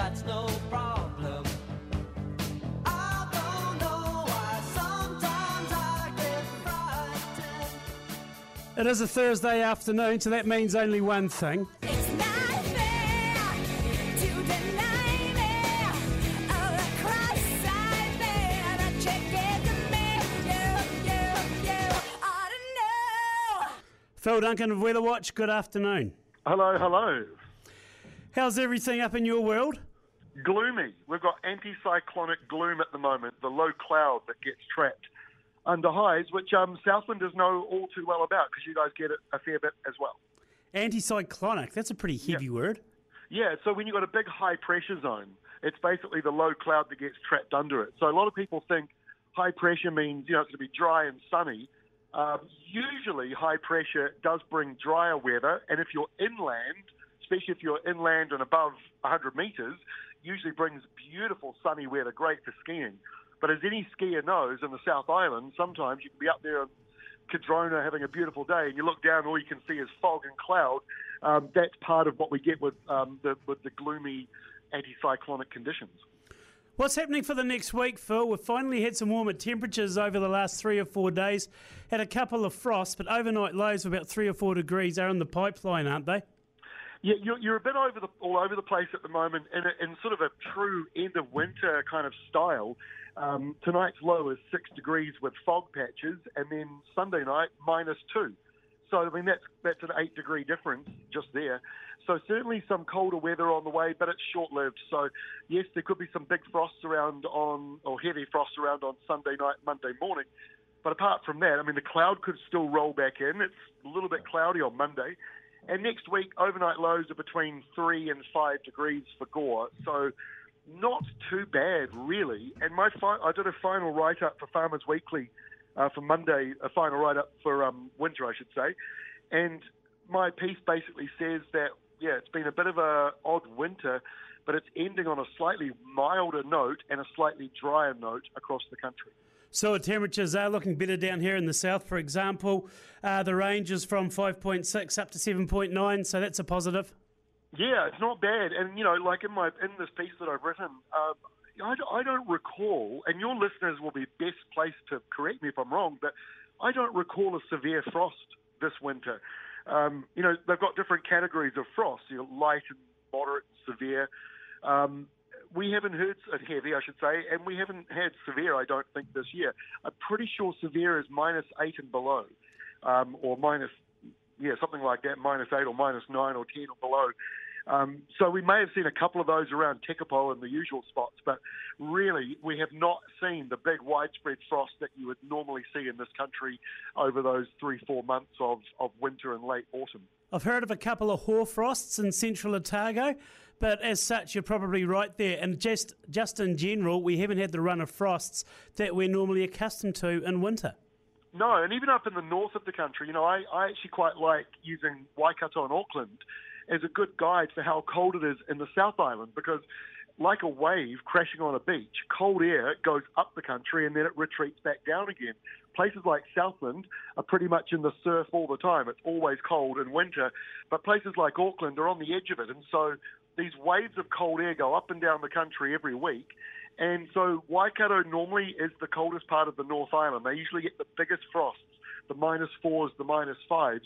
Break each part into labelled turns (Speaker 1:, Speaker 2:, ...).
Speaker 1: that's no problem. I don't know why sometimes I get frightened.
Speaker 2: It is a Thursday afternoon, so that means only one thing.
Speaker 3: It's not fair to deny me all the cross I bear that you gave to me. You, you, you ought to know.
Speaker 2: Phil Duncan of Weather Watch, good afternoon.
Speaker 4: Hello, hello.
Speaker 2: How's everything up in your world?
Speaker 4: Gloomy. We've got anticyclonic gloom at the moment, the low cloud that gets trapped under highs, which um, Southlanders know all too well about because you guys get it a fair bit as well.
Speaker 2: Anticyclonic, that's a pretty heavy word.
Speaker 4: Yeah, so when you've got a big high pressure zone, it's basically the low cloud that gets trapped under it. So a lot of people think high pressure means, you know, it's going to be dry and sunny. Um, usually high pressure does bring drier weather, and if you're inland, especially if you're inland and above 100 metres, usually brings beautiful sunny weather, great for skiing. But as any skier knows, in the South Island, sometimes you can be up there in Cardrona having a beautiful day, and you look down, all you can see is fog and cloud. Um, that's part of what we get with um, the with the gloomy anticyclonic conditions.
Speaker 2: What's happening for the next week, Phil? We've finally had some warmer temperatures over the last three or four days. Had a couple of frosts, but overnight lows of about three or four degrees are in the pipeline, aren't they?
Speaker 4: Yeah, you're, you're a bit over the, all over the place at the moment in, a, in sort of a true end of winter kind of style. Um, tonight's low is six degrees with fog patches, and then Sunday night minus two. So I mean that's that's an eight degree difference just there. So certainly some colder weather on the way, but it's short lived. So yes, there could be some big frosts around on or heavy frosts around on Sunday night, Monday morning. But apart from that, I mean the cloud could still roll back in. It's a little bit cloudy on Monday. And next week, overnight lows are between three and five degrees for Gore. So not too bad, really. And my fi- I did a final write up for Farmers Weekly uh, for Monday, a final write up for um, winter, I should say. And my piece basically says that, yeah, it's been a bit of a odd winter, but it's ending on a slightly milder note and a slightly drier note across the country.
Speaker 2: So temperatures are looking better down here in the south, for example. Uh, the range is from 5.6 up to 7.9, so that's a positive.
Speaker 4: Yeah, it's not bad. And you know, like in my in this piece that I've written, um, I, I don't recall, and your listeners will be best placed to correct me if I'm wrong, but I don't recall a severe frost this winter. Um, you know, they've got different categories of frost, you know, light and moderate and severe. Um, we haven't heard heavy, I should say, and we haven't had severe, I don't think, this year. I'm pretty sure severe is minus eight and below, um, or minus, yeah, something like that, minus eight or minus nine or ten or below. Um, so we may have seen a couple of those around Tekapo and the usual spots, but really we have not seen the big widespread frost that you would normally see in this country over those three, four months of, of winter and late autumn.
Speaker 2: I've heard of a couple of hoarfrosts in central Otago, but as such, you're probably right there. And just just in general, we haven't had the run of frosts that we're normally accustomed to in winter.
Speaker 4: No, and even up in the north of the country, you know, I, I actually quite like using Waikato and Auckland as a good guide for how cold it is in the South Island because, like a wave crashing on a beach, cold air goes up the country and then it retreats back down again. Places like Southland are pretty much in the surf all the time. It's always cold in winter, but places like Auckland are on the edge of it, and so these waves of cold air go up and down the country every week. And so Waikato normally is the coldest part of the North Island. They usually get the biggest frosts, the minus fours, the minus fives.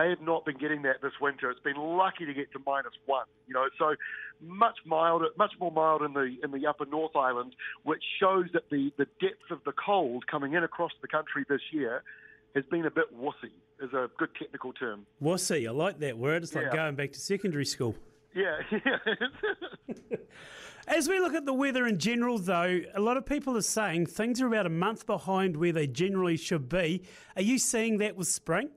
Speaker 4: They have not been getting that this winter. It's been lucky to get to minus one. You know, so much milder, much more mild in the in the upper North Island, which shows that the the depth of the cold coming in across the country this year has been a bit wussy. Is a good technical term.
Speaker 2: Wussy, I like that word. It's like
Speaker 4: Yeah.
Speaker 2: going back to secondary school.
Speaker 4: Yeah, yeah.
Speaker 2: As we look at the weather in general, though, a lot of people are saying things are about a month behind where they generally should be. Are you seeing that with spring?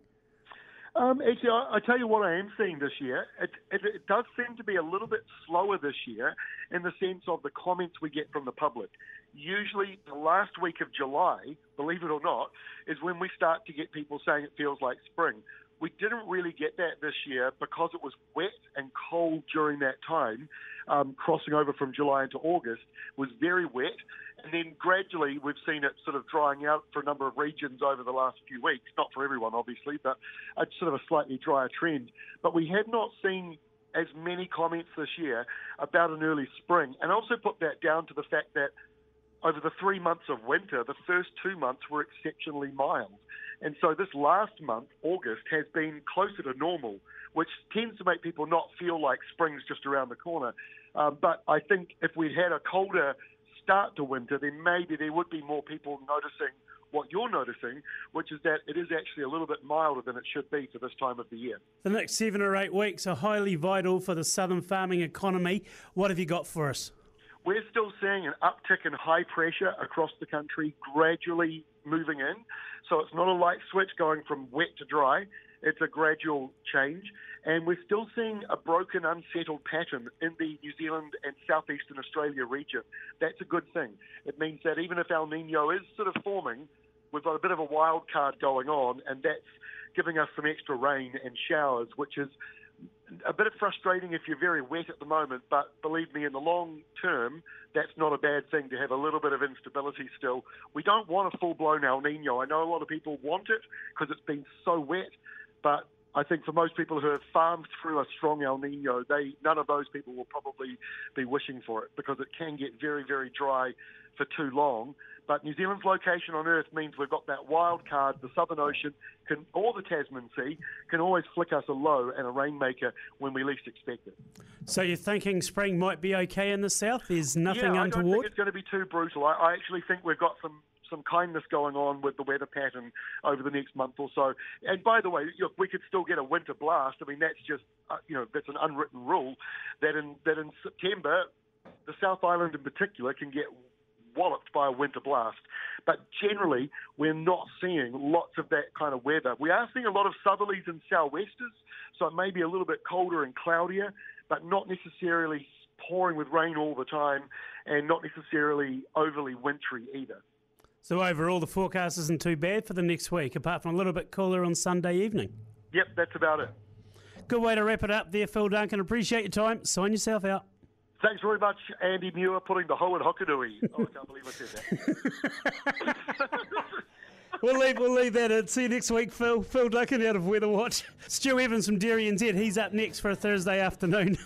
Speaker 4: Um, actually, I, I tell you what I am seeing this year. It, it, it does seem to be a little bit slower this year in the sense of the comments we get from the public. Usually, the last week of July, believe it or not, is when we start to get people saying it feels like spring. We didn't really get that this year because it was wet and cold during that time. Um, crossing over from July into August was very wet, and then gradually we've seen it sort of drying out for a number of regions over the last few weeks. Not for everyone, obviously, but it's sort of a slightly drier trend. But we have not seen as many comments this year about an early spring. And I also put that down to the fact that over the three months of winter, the first two months were exceptionally mild. And so this last month, August, has been closer to normal, which tends to make people not feel like spring's just around the corner. Um, but I think if we'd had a colder start to winter, then maybe there would be more people noticing what you're noticing, which is that it is actually a little bit milder than it should be for this time of the year.
Speaker 2: The next seven or eight weeks are highly vital for the southern farming economy. What have you got for us?
Speaker 4: We're still seeing an uptick in high pressure across the country, gradually moving in. So it's not a light switch going from wet to dry. It's a gradual change. And we're still seeing a broken, unsettled pattern in the New Zealand and southeastern Australia region. That's a good thing. It means that even if El Nino is sort of forming, we've got a bit of a wild card going on, and that's giving us some extra rain and showers, which is a bit of frustrating if you're very wet at the moment, but believe me, in the long term, that's not a bad thing to have a little bit of instability still. We don't want a full blown El Nino. I know a lot of people want it because it's been so wet, but I think for most people who have farmed through a strong El Nino, they none of those people will probably be wishing for it because it can get very, very dry for too long. But New Zealand's location on Earth means we've got that wild card. The Southern Ocean can, or the Tasman Sea, can always flick us a low and a rainmaker when we least expect it.
Speaker 2: So you're thinking spring might be okay in the south? There's nothing
Speaker 4: yeah, I don't think
Speaker 2: untoward?
Speaker 4: it's going to be too brutal. I, I actually think we've got some some kindness going on with the weather pattern over the next month or so. And by the way, look, we could still get a winter blast. I mean, that's just uh, you know that's an unwritten rule that in that in September, the South Island in particular can get walloped by a winter blast. But generally, we're not seeing lots of that kind of weather. We are seeing a lot of southerlies and sou'westers, so it may be a little bit colder and cloudier, but not necessarily pouring with rain all the time, and not necessarily overly wintry either.
Speaker 2: So overall, the forecast isn't too bad for the next week, apart from a little bit cooler on Sunday evening.
Speaker 4: Yep, that's about it.
Speaker 2: Good way to wrap it up there, Phil Duncan. Appreciate your time. Sign yourself out.
Speaker 4: Thanks very much, Andy Muir, putting the hoe in Hokonui. Oh, I can't believe I said that.
Speaker 2: We'll leave, we'll leave that in. See you next week, Phil. Phil Duncan out of Weather Watch. Stu Evans from Dairy NZ. He's up next for a Thursday afternoon.